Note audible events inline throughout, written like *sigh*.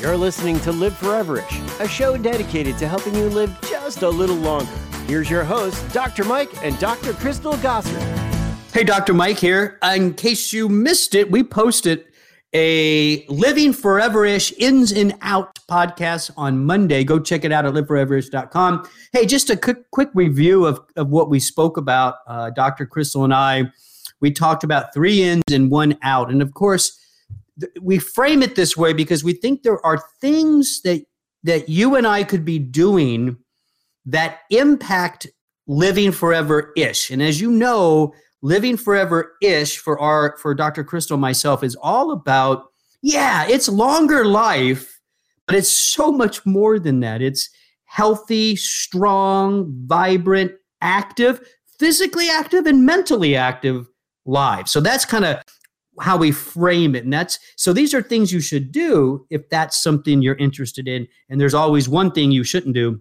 You're listening to Live Foreverish, a show dedicated to helping you live just a little longer. Here's your host, Dr. Mike and Dr. Crystal Gossard. Hey, Dr. Mike here. In case you missed it, we posted a Living Foreverish Ins and Out podcast on Monday. Go check it out at liveforeverish.com. Hey, just a quick, quick review of, of what we spoke about, uh, Dr. Crystal and I. We talked about three ins and one out. And of course, we frame it this way because we think there are things that that you and I could be doing that impact living forever ish. And as you know, living forever ish for our for Dr. Crystal myself is all about yeah, it's longer life, but it's so much more than that. It's healthy, strong, vibrant, active, physically active and mentally active lives. So that's kind of how we frame it. And that's so these are things you should do if that's something you're interested in. And there's always one thing you shouldn't do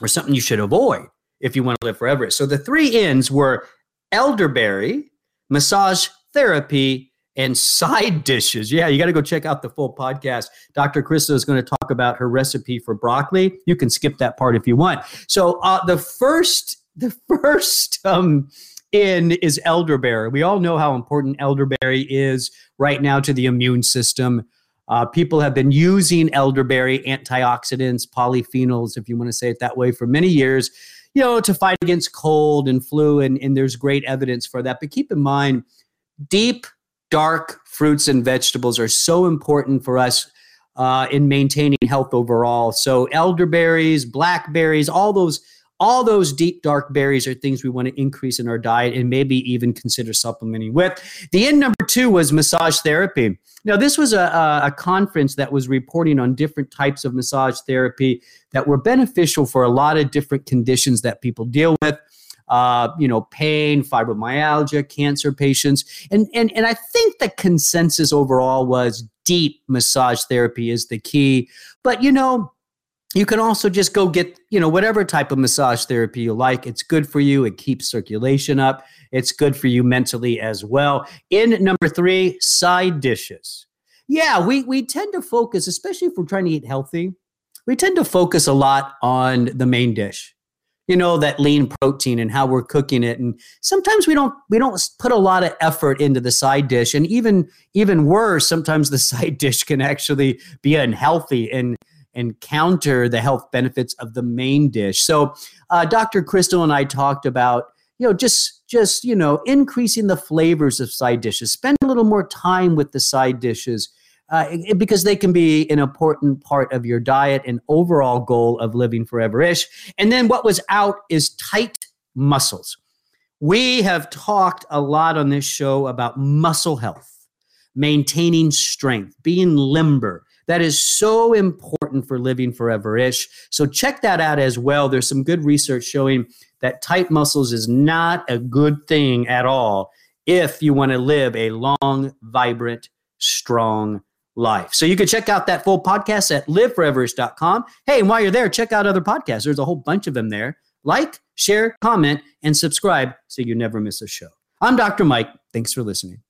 or something you should avoid if you want to live forever. So the three ends were elderberry, massage therapy, and side dishes. Yeah, you got to go check out the full podcast. Dr. Krista is going to talk about her recipe for broccoli. You can skip that part if you want. So uh, the first, the *laughs* first um, in is elderberry. We all know how important elderberry is right now to the immune system. Uh, people have been using elderberry antioxidants, polyphenols, if you want to say it that way, for many years, you know, to fight against cold and flu. And, and there's great evidence for that. But keep in mind, deep, dark fruits and vegetables are so important for us uh, in maintaining health overall. So elderberries, blackberries, all those all those deep dark berries are things we want to increase in our diet and maybe even consider supplementing with. The end number two was massage therapy. Now, this was a, a conference that was reporting on different types of massage therapy that were beneficial for a lot of different conditions that people deal with. Uh, you know, pain, fibromyalgia, cancer patients. And, and, and I think the consensus overall was deep massage therapy is the key. But, you know, you can also just go get you know whatever type of massage therapy you like. It's good for you. It keeps circulation up. It's good for you mentally as well. In number three side dishes. Yeah we we tend to focus especially if we're trying to eat healthy we tend to focus a lot on the main dish. You know that lean protein and how we're cooking it. And sometimes we don't we don't put a lot of effort into the side dish. And even even worse sometimes the *laughs* side dish can actually be unhealthy. And and counter the health benefits of the main dish. So, uh, Dr. Crystal and I talked about you know just just you know increasing the flavors of side dishes. Spend a little more time with the side dishes. Uh, because they can be an important part of your diet and overall goal of living forever ish. And then what was out is tight muscles. We have talked a lot on this show about muscle health, maintaining strength, being limber, that is so important for living forever ish. So check that out as well. There's some good research showing that tight muscles is not a good thing at all if you want to live a long, vibrant, strong life. So you can check out that full podcast at liveforeverish.com. Hey, and while you're there, check out other podcasts. There's a whole bunch of them there. Like, share, comment, and subscribe so you never miss a show. I'm Dr. Mike. Thanks for listening.